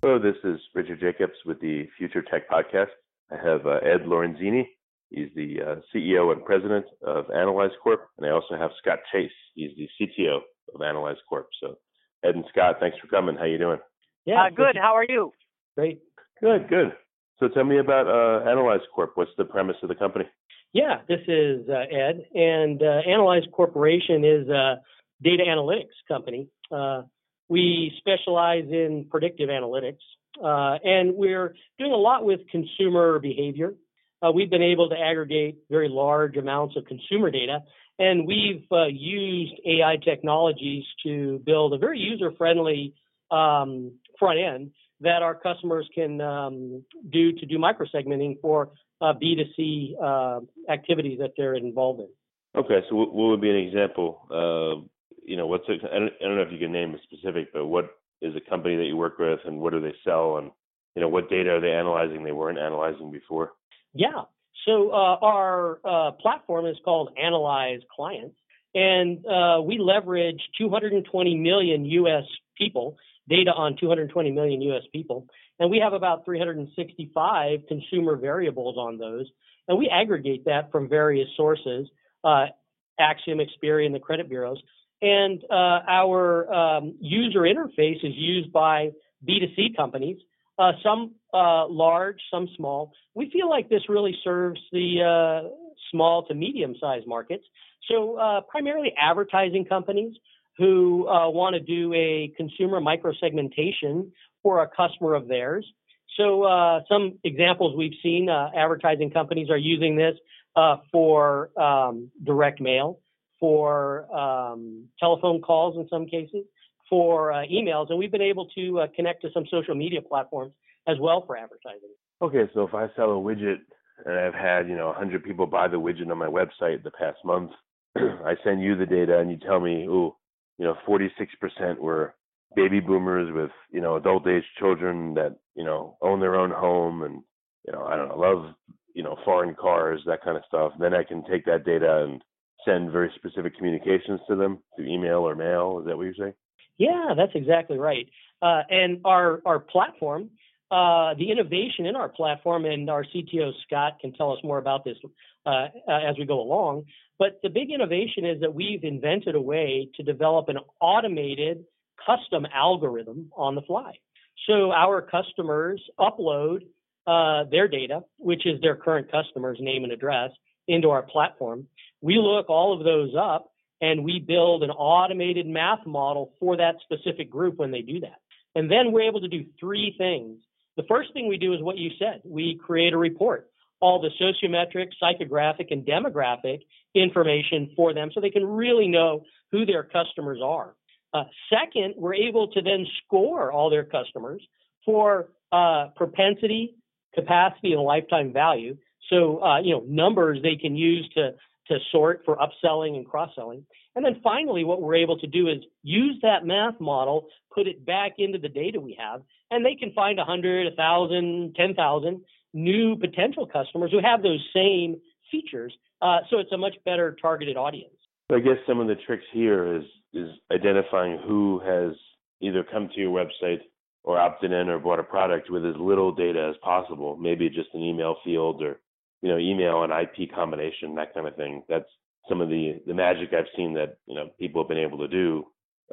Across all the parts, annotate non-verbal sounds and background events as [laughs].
Hello, this is Richard Jacobs with the Future Tech Podcast. I have uh, Ed Lorenzini. He's the uh, CEO and president of Analyze Corp. And I also have Scott Chase. He's the CTO of Analyze Corp. So, Ed and Scott, thanks for coming. How you doing? Yeah, uh, good. How are you? Great. Good, good. So tell me about uh, Analyze Corp. What's the premise of the company? Yeah, this is uh, Ed. And uh, Analyze Corporation is a data analytics company. We specialize in predictive analytics, uh, and we're doing a lot with consumer behavior. Uh, we've been able to aggregate very large amounts of consumer data, and we've uh, used AI technologies to build a very user-friendly um, front end that our customers can um, do to do microsegmenting for uh, B2C uh, activities that they're involved in. Okay, so what would be an example you know, what's a, I don't, know if you can name a specific, but what is a company that you work with and what do they sell and, you know, what data are they analyzing they weren't analyzing before? Yeah. So uh, our uh, platform is called Analyze Clients, and uh, we leverage 220 million U.S. people, data on 220 million U.S. people, and we have about 365 consumer variables on those, and we aggregate that from various sources, uh, Acxiom, Experian, the credit bureaus, and uh, our um, user interface is used by B2C companies, uh, some uh, large, some small. We feel like this really serves the uh, small to medium sized markets. So, uh, primarily advertising companies who uh, want to do a consumer microsegmentation for a customer of theirs. So, some examples we've seen advertising companies are using this for um, direct mail for um, telephone calls in some cases, for uh, emails, and we've been able to uh, connect to some social media platforms as well for advertising. Okay, so if I sell a widget and I've had you know 100 people buy the widget on my website the past month, [clears throat] I send you the data and you tell me, oh, you know, 46% were baby boomers with you know adult age children that you know own their own home and you know I don't know love you know foreign cars that kind of stuff. Then I can take that data and send very specific communications to them through email or mail. Is that what you're saying? Yeah, that's exactly right. Uh, and our our platform, uh, the innovation in our platform, and our CTO Scott can tell us more about this uh, as we go along. But the big innovation is that we've invented a way to develop an automated custom algorithm on the fly. So our customers upload uh, their data, which is their current customer's name and address, into our platform. We look all of those up and we build an automated math model for that specific group when they do that. And then we're able to do three things. The first thing we do is what you said. We create a report, all the sociometric, psychographic, and demographic information for them so they can really know who their customers are. Uh, second, we're able to then score all their customers for uh, propensity, capacity, and lifetime value. So, uh, you know, numbers they can use to to sort for upselling and cross-selling. And then finally, what we're able to do is use that math model, put it back into the data we have, and they can find 100, 1,000, 10,000 new potential customers who have those same features. Uh, so it's a much better targeted audience. I guess some of the tricks here is is identifying who has either come to your website or opted in or bought a product with as little data as possible. Maybe just an email field or you know, email and IP combination, that kind of thing. That's some of the the magic I've seen that you know people have been able to do.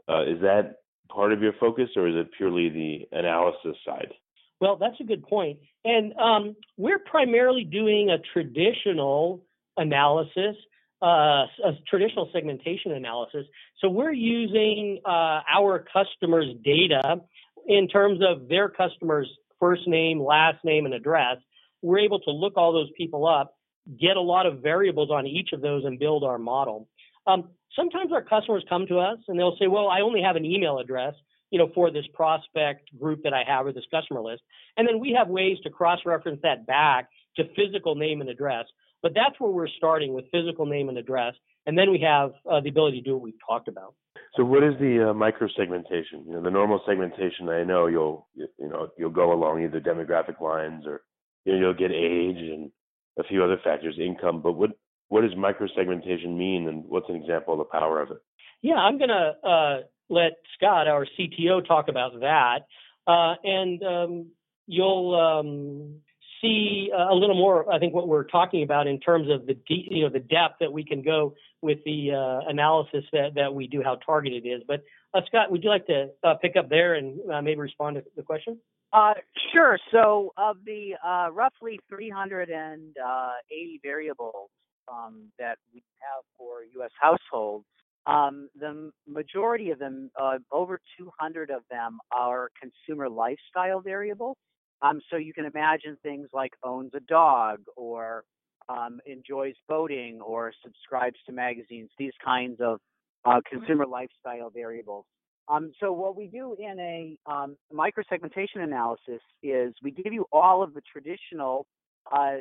Uh, is that part of your focus, or is it purely the analysis side? Well, that's a good point. And um, we're primarily doing a traditional analysis, uh, a traditional segmentation analysis. So we're using uh, our customers' data in terms of their customers' first name, last name, and address. We're able to look all those people up, get a lot of variables on each of those, and build our model. Um, sometimes our customers come to us and they'll say, "Well, I only have an email address." you know, for this prospect group that I have or this customer list. And then we have ways to cross-reference that back to physical name and address. But that's where we're starting with physical name and address, and then we have uh, the ability to do what we've talked about. So, what is the uh, micro segmentation? You know, the normal segmentation. I know you'll you know you'll go along either demographic lines or you know you'll get age and a few other factors, income. But what what does micro segmentation mean, and what's an example of the power of it? Yeah, I'm gonna uh, let Scott, our CTO, talk about that, uh, and um, you'll um, see a little more. I think what we're talking about in terms of the de- you know the depth that we can go with the uh, analysis that that we do, how targeted it is. But uh, Scott, would you like to uh, pick up there and uh, maybe respond to the question? Uh, sure. So, of the uh, roughly 380 variables um, that we have for U.S. households, um, the majority of them, uh, over 200 of them, are consumer lifestyle variables. Um, so you can imagine things like owns a dog or um, enjoys boating or subscribes to magazines, these kinds of uh, consumer lifestyle variables. Um, so what we do in a um, microsegmentation analysis is we give you all of the traditional uh,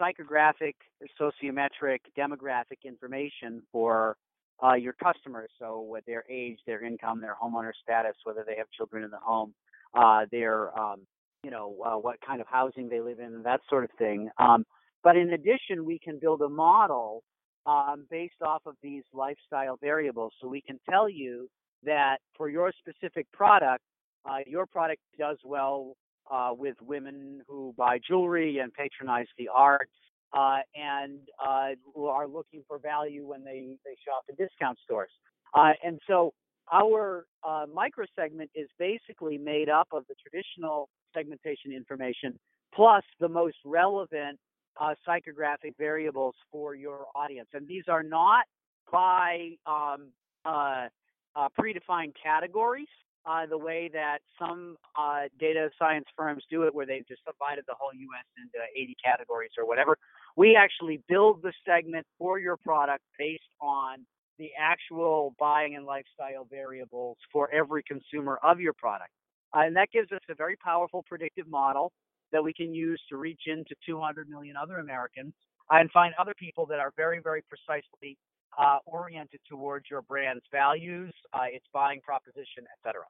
psychographic, sociometric, demographic information for uh, your customers. So with their age, their income, their homeowner status, whether they have children in the home, uh, their um, you know uh, what kind of housing they live in, that sort of thing. Um, but in addition, we can build a model um, based off of these lifestyle variables. So we can tell you that for your specific product, uh, your product does well uh, with women who buy jewelry and patronize the arts uh, and uh, who are looking for value when they, they shop in discount stores. Uh, and so our uh, microsegment is basically made up of the traditional segmentation information plus the most relevant psychographic variables for your audience. And these are not by um, uh, predefined categories uh, the way that some uh, data science firms do it, where they've just divided the whole U.S. into 80 categories or whatever. We actually build the segment for your product based on the actual buying and lifestyle variables for every consumer of your product. Uh, and that gives us a very powerful predictive model that we can use to reach into 200 million other Americans and find other people that are very, very precisely uh, oriented towards your brand's values, uh, its buying proposition, etc.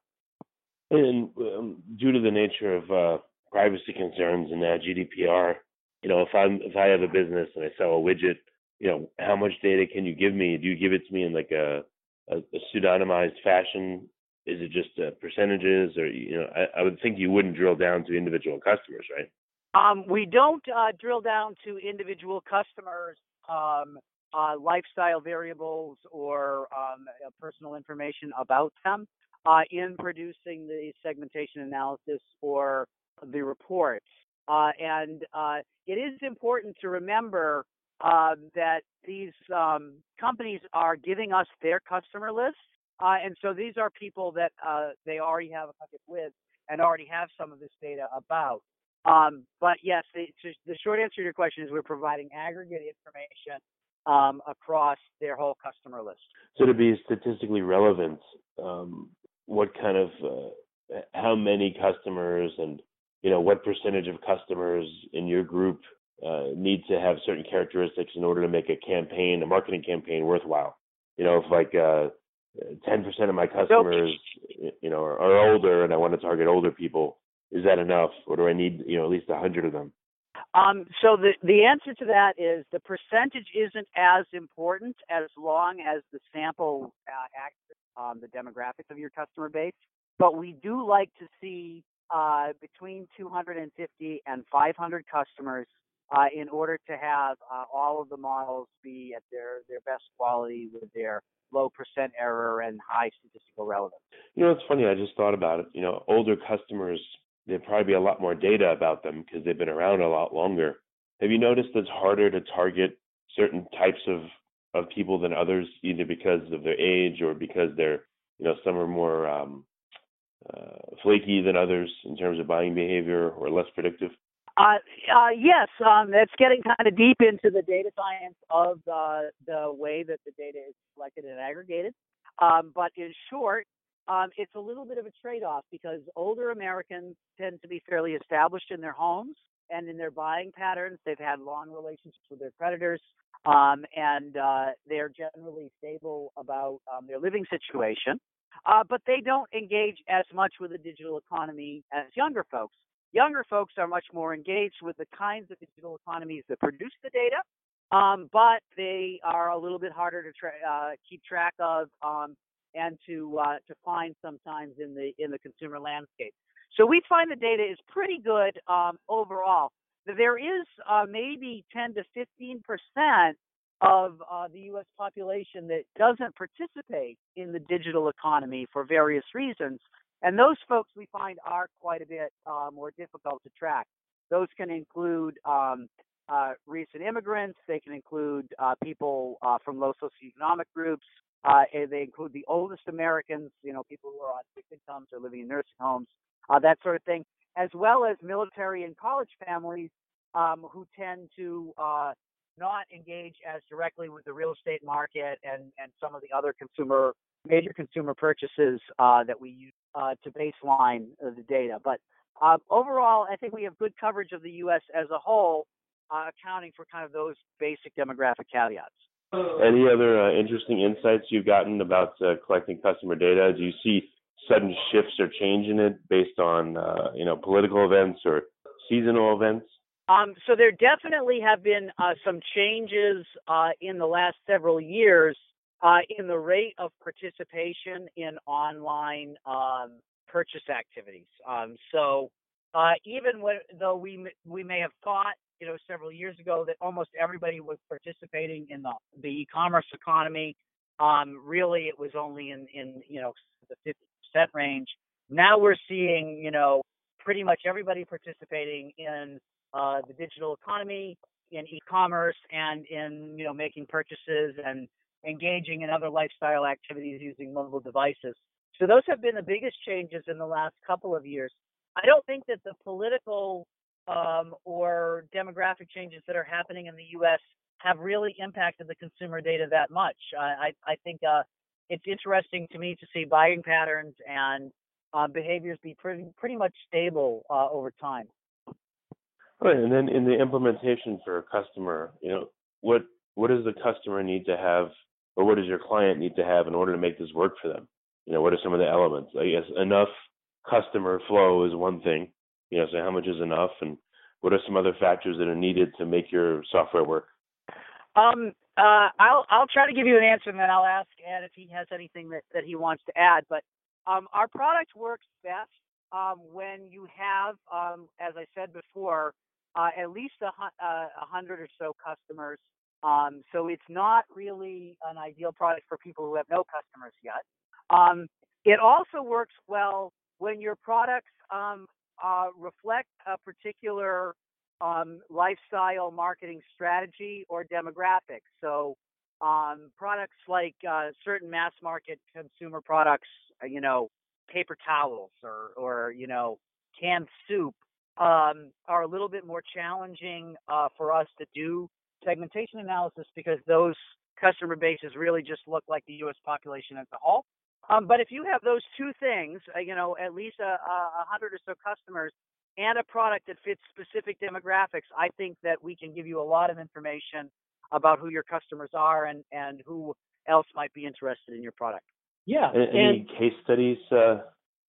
And um, due to the nature of uh, privacy concerns and now GDPR, you know, if I'm if I have a business and I sell a widget, you know, how much data can you give me? Do you give it to me in like a a, a pseudonymized fashion? Is it just uh, percentages, or you know, I, I would think you wouldn't drill down to individual customers, right? Um, we don't uh, drill down to individual customers. Um, uh, lifestyle variables or um, uh, personal information about them uh, in producing the segmentation analysis or the report. Uh, and uh, it is important to remember uh, that these um, companies are giving us their customer lists. and so these are people that they already have a bucket with and already have some of this data about. Um, but yes, the, the short answer to your question is we're providing aggregate information um, across their whole customer list. So to be statistically relevant, um, what kind of uh, how many customers and you know what percentage of customers in your group uh, need to have certain characteristics in order to make a campaign, a marketing campaign, worthwhile? You know, if like uh, 10% of my customers, you know, are, are older, and I want to target older people, is that enough, or do I need you know at least 100 of them? Um, so the the answer to that is the percentage isn't as important as long as the sample uh, acts on the demographics of your customer base. But we do like to see uh, between 250 and 500 customers uh, in order to have uh, all of the models be at their, their best quality with their low percent error and high statistical relevance. You know, it's funny. I just thought about it. You know, older customers there'd probably be a lot more data about them because they've been around a lot longer. Have you noticed it's harder to target certain types of of people than others, either because of their age or because they're, you know, some are more um, uh, flaky than others in terms of buying behavior or less predictive? Uh, uh, yes, um, that's getting kind of deep into the data science of uh, the way that the data is collected and aggregated. Um, but in short, um, it's a little bit of a trade-off because older Americans tend to be fairly established in their homes and in their buying patterns. They've had long relationships with their creditors, um, and uh, they're generally stable about um, their living situation. Uh, but they don't engage as much with the digital economy as younger folks. Younger folks are much more engaged with the kinds of digital economies that produce the data, um, but they are a little bit harder to tra- uh, keep track of um, and to uh, to find sometimes in the in the consumer landscape. So we find the data is pretty good um, overall. There is uh, maybe 10 to 15 percent of uh, the U.S. population that doesn't participate in the digital economy for various reasons. And those folks we find are quite a bit uh, more difficult to track. Those can include um, uh, recent immigrants, they can include uh, people from low socioeconomic groups, uh, they include the oldest Americans, you know, people who are on fixed incomes or living in nursing homes, that sort of thing, as well as military and college families um, who tend to not engage as directly with the real estate market and, and some of the other consumer major consumer purchases uh, that we use uh, to baseline the data. But uh, overall, I think we have good coverage of the U.S. as a whole, uh, accounting for kind of those basic demographic caveats. Any other uh, interesting insights you've gotten about uh, collecting customer data? Do you see sudden shifts or change in it based on you know political events or seasonal events? Um, so there definitely have been uh, some changes uh, in the last several years uh, in the rate of participation in online um, purchase activities. Um, so uh, even when, though we we may have thought you know several years ago that almost everybody was participating in the the e-commerce economy, um, really it was only in in you know the 50 percent range. Now we're seeing you know pretty much everybody participating in uh, the digital economy, in e-commerce, and in you know making purchases and engaging in other lifestyle activities using mobile devices. So those have been the biggest changes in the last couple of years. I don't think that the political um, or demographic changes that are happening in the U.S. have really impacted the consumer data that much. I, I, I think uh, it's interesting to me to see buying patterns and uh, behaviors be pretty, pretty much stable uh, over time. Right, and then in the implementation for a customer, you know, what what does the customer need to have, or what does your client need to have in order to make this work for them? You know, what are some of the elements? I guess enough customer flow is one thing. You know, so how much is enough, and what are some other factors that are needed to make your software work? Um, uh, I'll I'll try to give you an answer, and then I'll ask Ed if he has anything that that he wants to add. But um, our product works best um, when you have, um, as I said before, uh, at least a, uh, hundred or so customers. Um, so it's not really an ideal product for people who have no customers yet. Um, it also works well when your products um, uh, reflect a particular um, lifestyle marketing strategy or demographic. So um, products like uh, certain mass market consumer products, uh, you know, paper towels or, or you know, canned soup um, are a little bit more challenging uh, for us to do segmentation analysis because those customer bases really just look like the U.S. population as a whole. Um, but if you have those two things, uh, you know, at least a, a hundred or so customers and a product that fits specific demographics, I think that we can give you a lot of information about who your customers are and, and who else might be interested in your product. Yeah. Any and, case studies uh,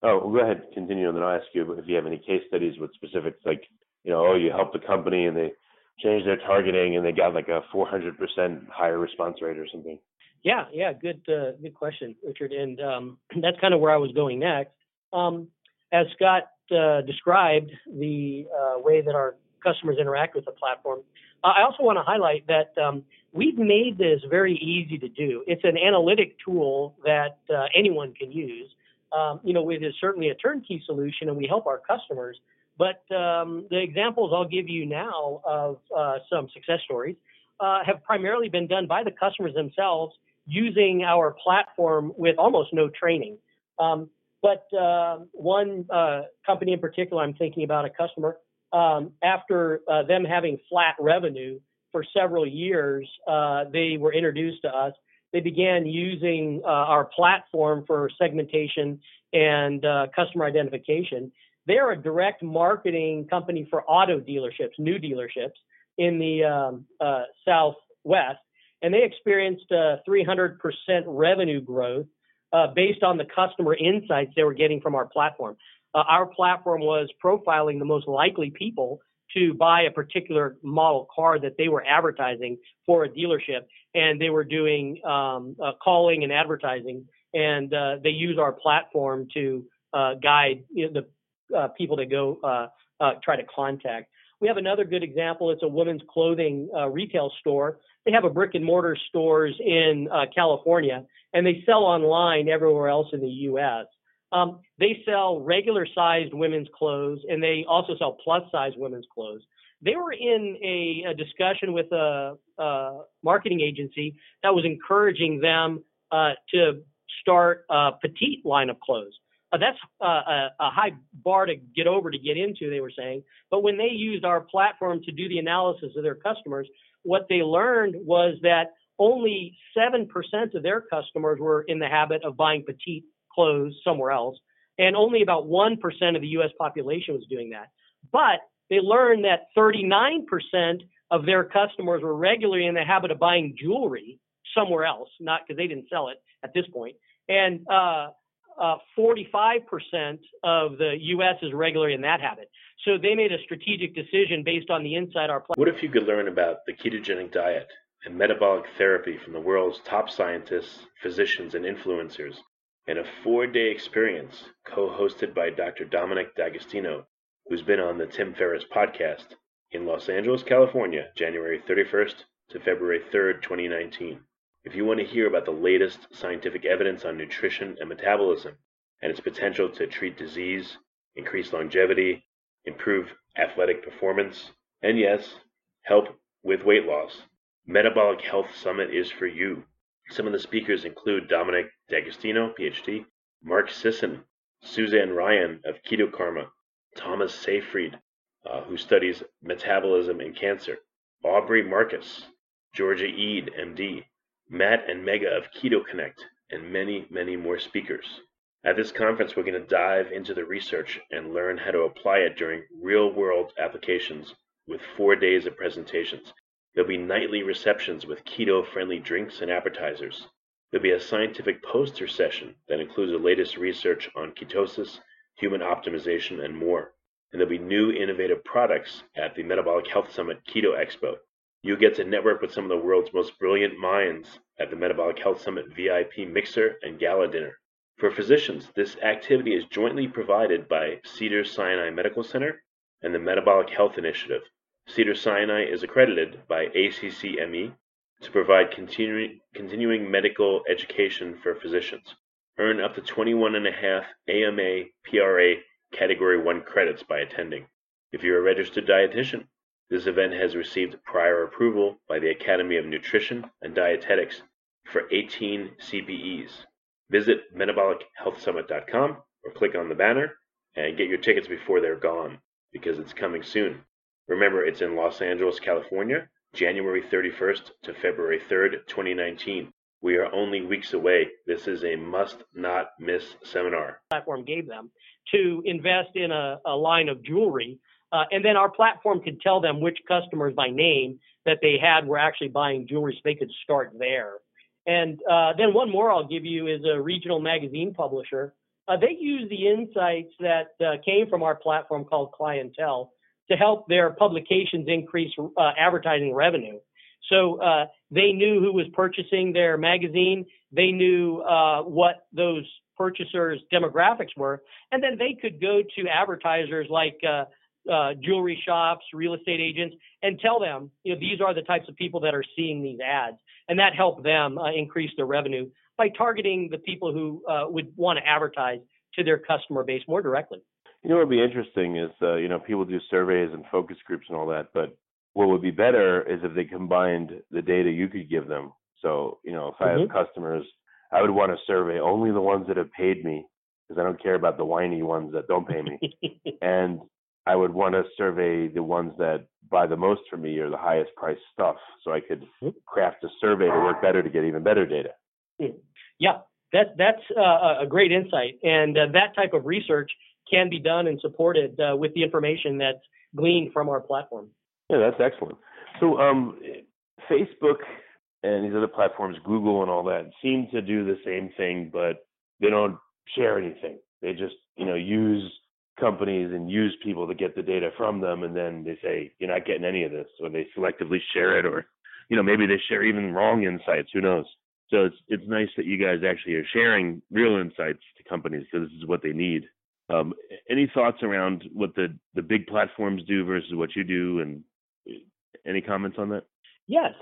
Oh, go ahead, continue, and then I'll ask you if you have any case studies with specifics, like you know, oh, you helped the company and they changed their targeting and they got like a 400% higher response rate or something. Yeah, yeah, good, uh, good question, Richard, and um, [clears throat] that's kind of where I was going next. Um, as Scott uh, described, the uh, way that our customers interact with the platform, I also want to highlight that um, we've made this very easy to do. It's an analytic tool that uh, anyone can use um, you know, it is certainly a turnkey solution, and we help our customers. But um, the examples I'll give you now of uh, some success stories uh, have primarily been done by the customers themselves using our platform with almost no training. Um, but uh, one uh, company in particular, I'm thinking about a customer, um, after uh, them having flat revenue for several years, uh, they were introduced to us. They began using uh, our platform for segmentation and uh, customer identification. They're a direct marketing company for auto dealerships, new dealerships in the um, Southwest, and they experienced 300% revenue growth uh, based on the customer insights they were getting from our platform. Uh, our platform was profiling the most likely people to buy a particular model car that they were advertising for a dealership, and they were doing um, uh, calling and advertising, and uh, they use our platform to uh, guide you know, the uh, people to go try to contact. We have another good example. It's a women's clothing retail store. They have a brick and mortar stores in California, and they sell online everywhere else in the U.S. Um, they sell regular sized women's clothes and they also sell plus size women's clothes. They were in a, a discussion with a, a, marketing agency that was encouraging them uh, to start a petite line of clothes. Uh, that's uh, a, a, high bar to get over to get into, they were saying. But when they used our platform to do the analysis of their customers, what they learned was that only 7% of their customers were in the habit of buying petite clothes somewhere else, and only about 1% of the US population was doing that. But they learned that 39% of their customers were regularly in the habit of buying jewelry somewhere else, not because they didn't sell it at this point. And uh, uh, 45% of the U.S. is regularly in that habit. So they made a strategic decision based on the inside our. What if you could learn about the ketogenic diet and metabolic therapy from the world's top scientists, physicians, and influencers in a four-day experience co-hosted by Dr. Dominic D'Agostino, who's been on the Tim Ferriss podcast in Los Angeles, California, January 31st to February 3rd, 2019. If you want to hear about the latest scientific evidence on nutrition and metabolism and its potential to treat disease, increase longevity, improve athletic performance, and yes, help with weight loss, Metabolic Health Summit is for you. Some of the speakers include Dominic D'Agostino, PhD, Mark Sisson, Suzanne Ryan of Keto Karma, Thomas Seyfried, uh, who studies metabolism and cancer, Aubrey Marcus, Georgia Ede, MD, Matt and Megha of Keto Connect, and many, many more speakers. At this conference, we're going to dive into the research and learn how to apply it during real world applications with four days of presentations. There'll be nightly receptions with keto-friendly drinks and appetizers. There'll be a scientific poster session that includes the latest research on ketosis, human optimization, and more. And there'll be new innovative products at the Metabolic Health Summit Keto Expo. You'll get to network with some of the world's most brilliant minds at the Metabolic Health Summit VIP Mixer and Gala Dinner. For physicians, this activity is jointly provided by Cedars Sinai Medical Center and the Metabolic Health Initiative. Cedars-Sinai is accredited by ACCME to provide continu- continuing medical education for physicians. Earn up to 21.5 AMA PRA Category 1 credits by attending. If you're a registered dietitian, this event has received prior approval by the Academy of Nutrition and Dietetics for 18 CPEs. Visit metabolichealthsummit.com or click on the banner and get your tickets before they're gone because it's coming soon. Remember, it's in Los Angeles, California, January 31st to February 3rd, 2019. We are only weeks away. This is a must not miss seminar. Platform gave them to invest in a, a line of jewelry. Uh, and then our platform could tell them which customers by name that they had were actually buying jewelry so they could start there. And uh, then one more I'll give you is a regional magazine publisher. Uh, they use the insights that uh, came from our platform called Clientele to help their publications increase uh, advertising revenue. So uh, they knew who was purchasing their magazine. They knew what those purchasers' demographics were, and then they could go to advertisers like uh, uh, jewelry shops, real estate agents, and tell them, you know, these are the types of people that are seeing these ads, and that helped them uh, increase their revenue by targeting the people who would want to advertise to their customer base more directly. You know what would be interesting is, uh, you know, people do surveys and focus groups and all that, but what would be better is if they combined the data you could give them. So, you know, if I mm-hmm. have customers, I would want to survey only the ones that have paid me because I don't care about the whiny ones that don't pay me. [laughs] and I would want to survey the ones that buy the most from me or the highest price stuff so I could mm-hmm. craft a survey to work better to get even better data. Hmm. Yeah, that, that's uh, a great insight. And uh, that type of research can be done and supported uh, with the information that's gleaned from our platform. Yeah, that's excellent. So, um, Facebook and these other platforms, Google and all that, seem to do the same thing, but they don't share anything. They just, you know, use companies and use people to get the data from them, and then they say you're not getting any of this, or they selectively share it, or, you know, maybe they share even wrong insights. Who knows? So it's it's nice that you guys actually are sharing real insights to companies because this is what they need. Um, any thoughts around what the the big platforms do versus what you do, and any comments on that? Yes.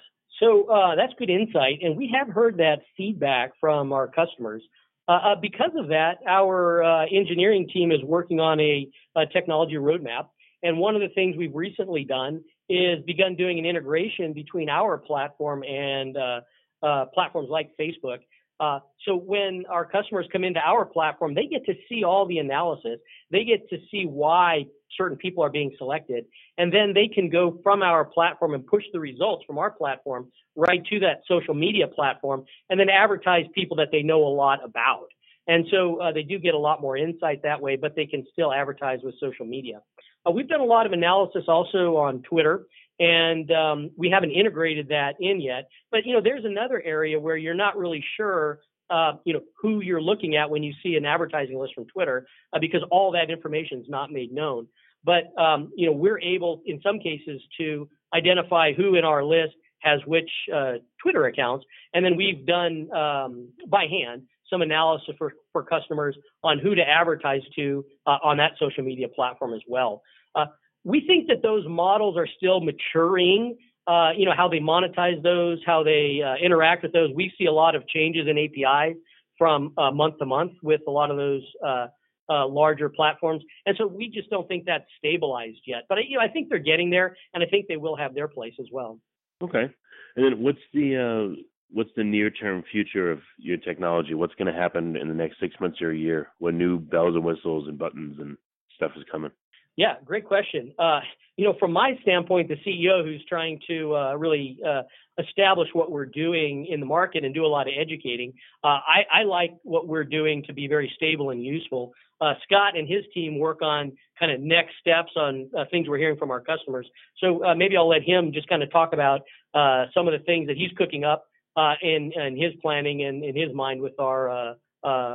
So uh, that's good insight, and we have heard that feedback from our customers. Uh, uh, because of that, our uh, engineering team is working on a, a, technology roadmap, and one of the things we've recently done is begun doing an integration between our platform and uh, uh, platforms like Facebook uh, so when our customers come into our platform, they get to see all the analysis. They get to see why certain people are being selected. And then they can go from our platform and push the results from our platform right to that social media platform and then advertise people that they know a lot about. And so uh, they do get a lot more insight that way, but they can still advertise with social media. Uh, we've done a lot of analysis also on Twitter and um, we haven't integrated that in yet. But you know, there's another area where you're not really sure, uh, you know, who you're looking at when you see an advertising list from Twitter, uh, because all that information is not made known. But um, you know, we're able, in some cases, to identify who in our list has which uh, Twitter accounts, and then we've done um, by hand some analysis for, for customers on who to advertise to uh, on that social media platform as well. We think that those models are still maturing. Uh, you know how they monetize those, how they uh, interact with those. We see a lot of changes in APIs from uh, month to month with a lot of those uh, uh, larger platforms, and so we just don't think that's stabilized yet. But you know, I think they're getting there, and I think they will have their place as well. Okay, and then what's the uh, what's the near term future of your technology? What's going to happen in the next six months or a year? What new bells and whistles and buttons and stuff is coming? Yeah, great question. Uh, you know, from my standpoint, the CEO who's trying to uh, really uh, establish what we're doing in the market and do a lot of educating, uh, I, I, like what we're doing to be very stable and useful. Uh, Scott and his team work on kind of next steps on uh, things we're hearing from our customers. So maybe I'll let him just kind of talk about some of the things that he's cooking up in, in his planning and in his mind with our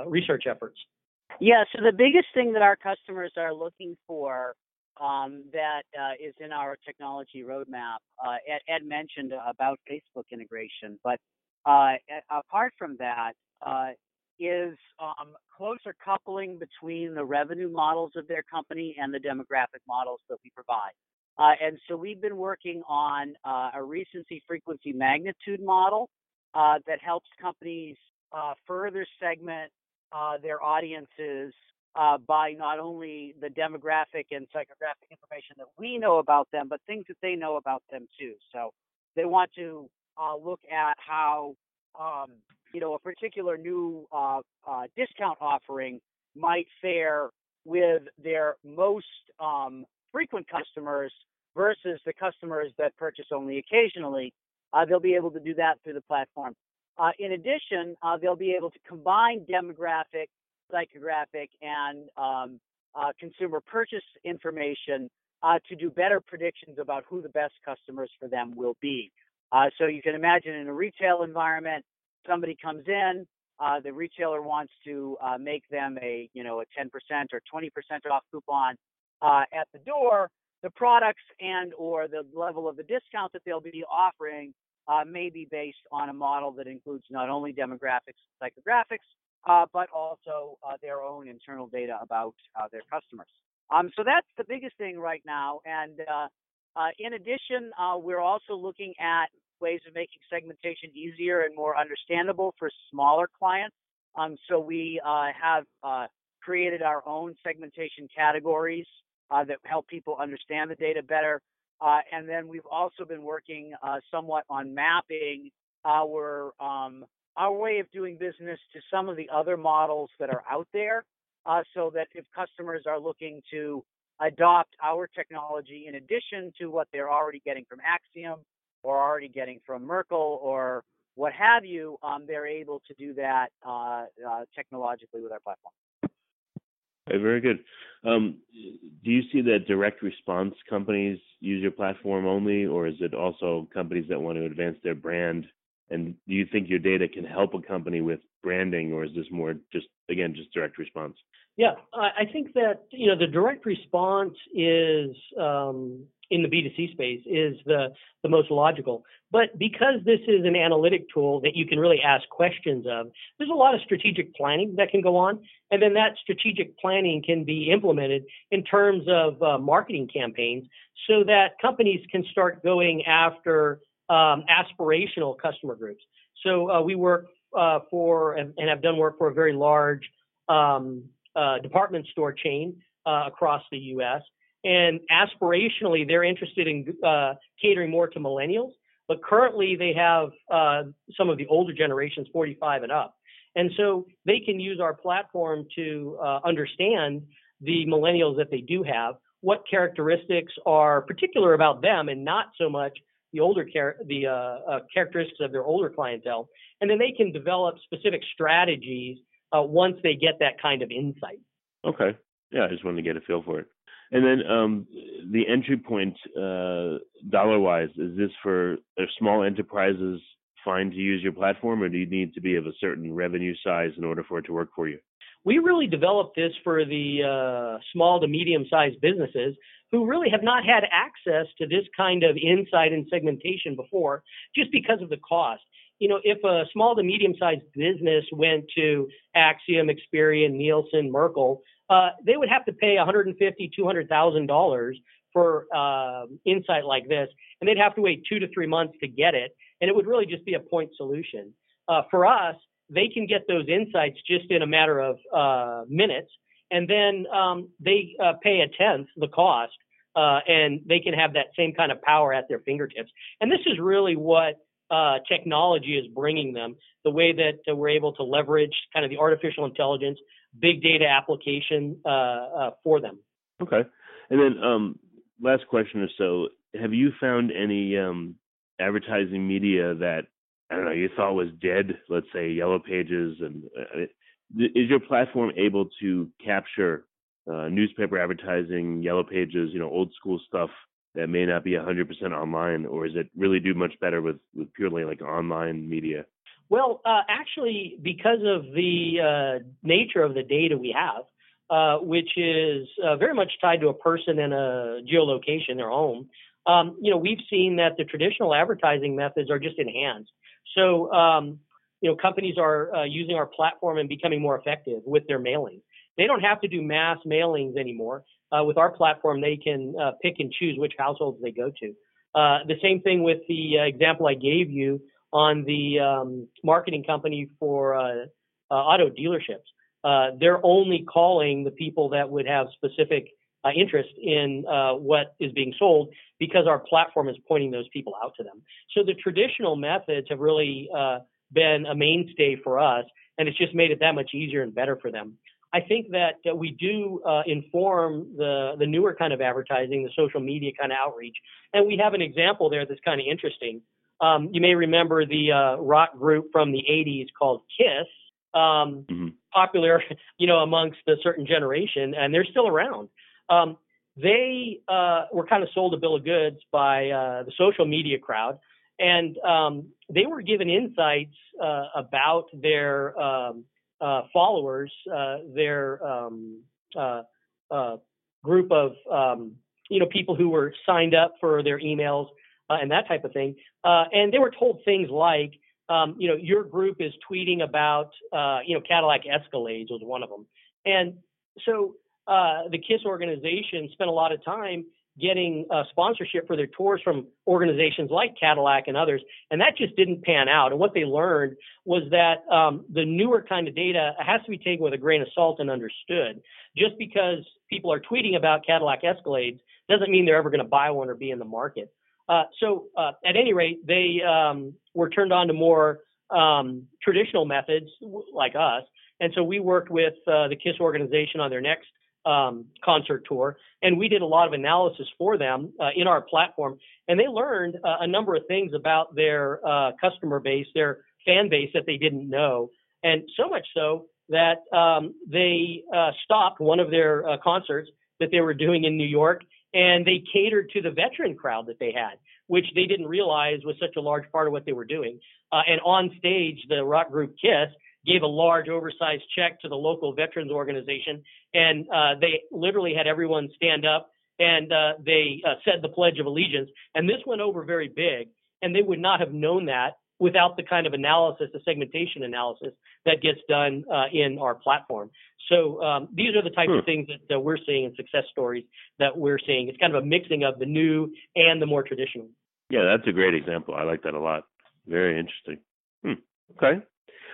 research efforts. Yeah, so the biggest thing that our customers are looking for um, that uh, is in our technology roadmap, uh, Ed, Ed, mentioned about Facebook integration, but uh, apart from that, uh, is um, closer coupling between the revenue models of their company and the demographic models that we provide. Uh, and so we've been working on uh, a recency frequency magnitude model uh, that helps companies further segment uh, their audiences uh, by not only the demographic and psychographic information that we know about them, but things that they know about them too. So they want to uh, look at how um, you know a particular new uh, uh, discount offering might fare with their most um, frequent customers versus the customers that purchase only occasionally. Uh, they'll be able to do that through the platform. Uh, in addition, uh, they'll be able to combine demographic, psychographic, and um, uh, consumer purchase information uh, to do better predictions about who the best customers for them will be. Uh, so you can imagine in a retail environment, somebody comes in, uh, the retailer wants to make them a you know a 10% or 20% off coupon at the door. The products and or the level of the discount that they'll be offering uh, may be based on a model that includes not only demographics and psychographics, uh, but also uh, their own internal data about uh, their customers. Um, so that's the biggest thing right now. And uh, uh, in addition, we're also looking at ways of making segmentation easier and more understandable for smaller clients. Um, so we have created our own segmentation categories that help people understand the data better. Uh, and then we've also been working uh, somewhat on mapping our um, our way of doing business to some of the other models that are out there, uh, so that if customers are looking to adopt our technology in addition to what they're already getting from Acxiom or already getting from Merkle or what have you, um, they're able to do that uh, uh, technologically with our platform. Very good. Um, do you see that direct response companies use your platform only, or is it also companies that want to advance their brand? And do you think your data can help a company with branding, or is this more just again just direct response? Yeah, I think that you know the direct response is um, in the B2C space is the, the most logical. But because this is an analytic tool that you can really ask questions of, there's a lot of strategic planning that can go on. And then that strategic planning can be implemented in terms of uh, marketing campaigns so that companies can start going after um, aspirational customer groups. So uh, we work uh, for and have done work for a very large um, uh, department store chain uh, across the U.S. And aspirationally, they're interested in uh, catering more to millennials, but currently they have uh, some of the older generations, 45 and up. And so they can use our platform to uh, understand the millennials that they do have, what characteristics are particular about them, and not so much the older char- the uh, uh, characteristics of their older clientele. And then they can develop specific strategies uh, once they get that kind of insight. Okay. Yeah, I just wanted to get a feel for it. And then um, the entry point, uh, dollar wise, is this for small enterprises fine to use your platform, or do you need to be of a certain revenue size in order for it to work for you? We really developed this for the uh, small to medium sized businesses who really have not had access to this kind of insight and segmentation before, just because of the cost. You know, if a small to medium sized business went to Acxiom, Experian, Nielsen, Merkle, uh, they would have to pay 150, 200 thousand dollars for uh, insight like this, and they'd have to wait two to three months to get it, and it would really just be a point solution. Uh, for us, they can get those insights just in a matter of uh, minutes, and then um, they uh, pay a tenth the cost, uh, and they can have that same kind of power at their fingertips. And this is really what technology is bringing them, the way that we're able to leverage kind of the artificial intelligence, big data application uh, uh, for them. Okay. And then um, last question or so, have you found any um, advertising media that I don't know you thought was dead? Let's say Yellow Pages, and uh, is your platform able to capture uh, newspaper advertising, Yellow Pages, you know, old school stuff that may not be 100% online, or is it really do much better with with purely like online media? Well, uh, actually, because of the uh, nature of the data we have, uh, which is uh, very much tied to a person and a geolocation, their home, um, you know, we've seen that the traditional advertising methods are just enhanced. So, um, you know, companies are uh, using our platform and becoming more effective with their mailing. They don't have to do mass mailings anymore. Uh, with our platform, they can pick and choose which households they go to. the same thing with the example I gave you on the um, marketing company for uh, uh, auto dealerships. Uh, they're only calling the people that would have specific uh, interest in uh, what is being sold because our platform is pointing those people out to them. So the traditional methods have really uh, been a mainstay for us, and it's just made it that much easier and better for them. I think that we do inform the the newer kind of advertising, the social media kind of outreach, and we have an example there that's kind of interesting. Um, you may remember the uh, rock group from the 80s called Kiss, um, mm-hmm. popular, [laughs] you know, amongst a certain generation, and they're still around. Um, they uh, were kind of sold a bill of goods by uh, the social media crowd, and um, they were given insights uh, about their um, uh, followers, uh, their um, group of you know people who were signed up for their emails uh, and that type of thing. Uh, and they were told things like, um, you know, your group is tweeting about, uh, you know, Cadillac Escalades was one of them. And so uh, the KISS organization spent a lot of time getting uh, sponsorship for their tours from organizations like Cadillac and others, and that just didn't pan out. And what they learned was that um, the newer kind of data has to be taken with a grain of salt and understood. Just because people are tweeting about Cadillac Escalades doesn't mean they're ever going to buy one or be in the market. Uh, so, uh, at any rate, they um, were turned on to more um, traditional methods like us. And so we worked with uh, the KISS organization on their next um, concert tour, and we did a lot of analysis for them uh, in our platform, and they learned uh, a number of things about their customer base, their fan base that they didn't know, and so much so that um, they stopped one of their concerts that they were doing in New York, and they catered to the veteran crowd that they had, which they didn't realize was such a large part of what they were doing. Uh, and on stage, the rock group Kiss gave a large oversized check to the local veterans organization and uh, they literally had everyone stand up and uh, they uh, said the pledge of allegiance and this went over very big and they would not have known that without the kind of analysis the segmentation analysis that gets done uh, in our platform. So um, these are the types hmm. of things that we're seeing in success stories that we're seeing. It's kind of a mixing of the new and the more traditional. Yeah that's a great example. I like that a lot. Very interesting. Hmm. okay.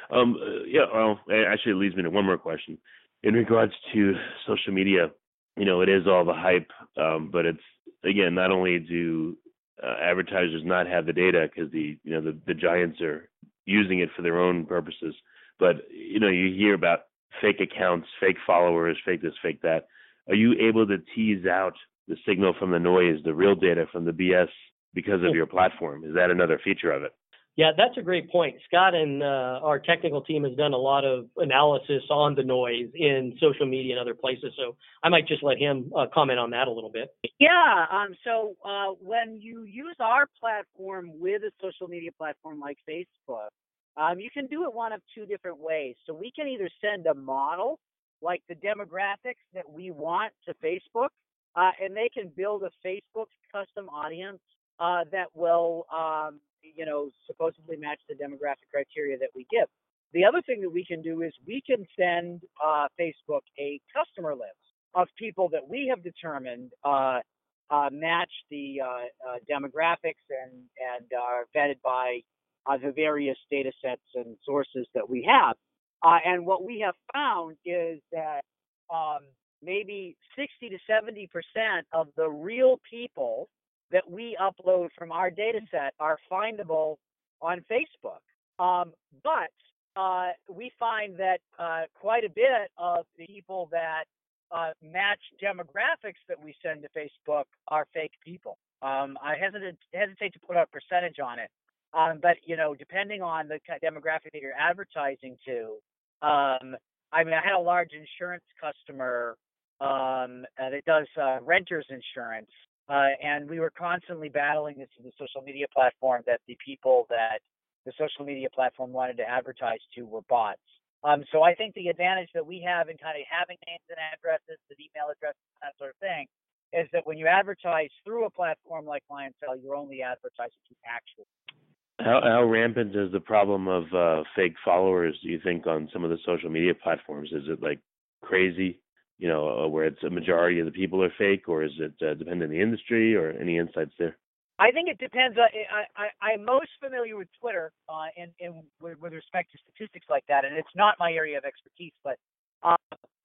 Um, uh, yeah, well, actually, it leads me to one more question. In regards to social media, you know, it is all the hype, um, but it's again, not only do uh, advertisers not have the data because the you know the, the giants are using it for their own purposes, but you know, you hear about fake accounts, fake followers, fake this, fake that. Are you able to tease out the signal from the noise, the real data from the BS because of your platform? Is that another feature of it? Yeah, that's a great point. Scott and uh, our technical team has done a lot of analysis on the noise in social media and other places. So I might just let him uh, comment on that a little bit. Yeah. Um, so uh, when you use our platform with a social media platform like Facebook, um, you can do it one of two different ways. So we can either send a model like the demographics that we want to Facebook, uh, and they can build a Facebook custom audience uh, that will um, you know, supposedly match the demographic criteria that we give. The other thing that we can do is we can send uh, Facebook a customer list of people that we have determined uh, uh, match the uh, uh, demographics and and are vetted by uh, the various data sets and sources that we have. and what we have found is that um, maybe 60 to 70 percent of the real people that we upload from our data set are findable on Facebook. Um, but uh, we find that uh, quite a bit of the people that uh, match demographics that we send to Facebook are fake people. Um, I hesitate, hesitate to put a percentage on it, um, but you know, depending on the demographic that you're advertising to, um, I mean, I had a large insurance customer um, that does uh, renters insurance, uh, and we were constantly battling this in the social media platform that the people that the social media platform wanted to advertise to were bots. Um, so I think the advantage that we have in kind of having names and addresses and email addresses, and that sort of thing, is that when you advertise through a platform like Clientele, you're only advertising to actual. How, how rampant is the problem of uh, fake followers? Do you think on some of the social media platforms? Is it like crazy? You know, uh, where it's a majority of the people are fake, or is it uh, depend on the industry, or any insights there? I think it depends. Uh, I, I, I'm most familiar with Twitter uh, in, in with, with respect to statistics like that, and it's not my area of expertise, but uh,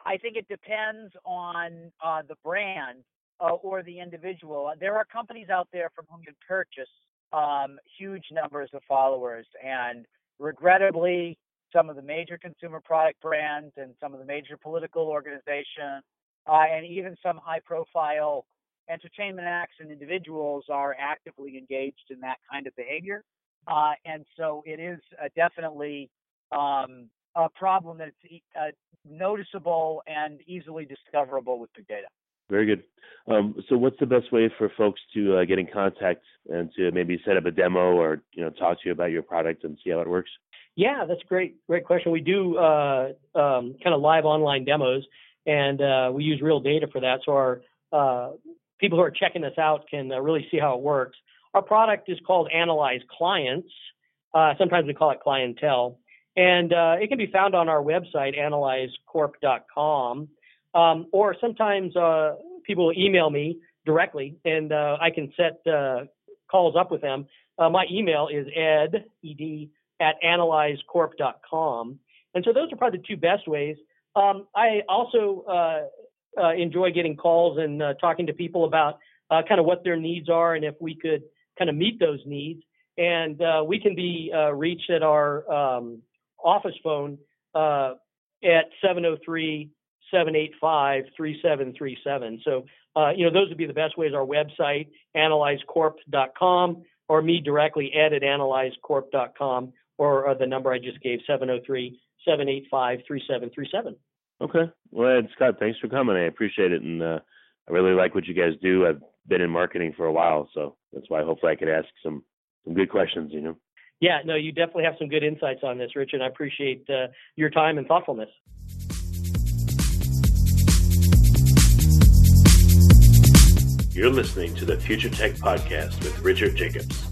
I think it depends on uh, the brand uh, or the individual. There are companies out there from whom you purchase um, huge numbers of followers, and regrettably, some of the major consumer product brands and some of the major political organizations, uh, and even some high profile entertainment acts and individuals are actively engaged in that kind of behavior. Uh, and so it is uh, definitely um, a problem that's uh, noticeable and easily discoverable with big data. Very good. Um, so, what's the best way for folks to uh, get in contact and to maybe set up a demo or you know talk to you about your product and see how it works? Yeah, that's great. Great question. We do uh, um, kind of live online demos, and uh, we use real data for that. So our uh, people who are checking this out can uh, really see how it works. Our product is called Analyze Clients. Uh, sometimes we call it Clientele, and uh, it can be found on our website, analyzecorp.com. Um, or sometimes people email me directly, and I can set calls up with them. My email is ed ed at analyzecorp.com, and so those are probably the two best ways. Um, I also uh, uh, enjoy getting calls and uh, talking to people about kind of what their needs are and if we could kind of meet those needs. And we can be reached at our um, office phone at 703 785 3737. So, uh, you know, those would be the best ways. Our website, analyzecorp.com, or me directly, ed at analyzecorp.com, or uh, the number I just gave, 703 785 3737. Okay. Well, Ed, Scott, thanks for coming. I appreciate it. And uh, I really like what you guys do. I've been in marketing for a while, so that's why hopefully I could ask some, some good questions, you know. Yeah, no, you definitely have some good insights on this, Richard. I appreciate uh, your time and thoughtfulness. You're listening to the Future Tech Podcast with Richard Jacobs.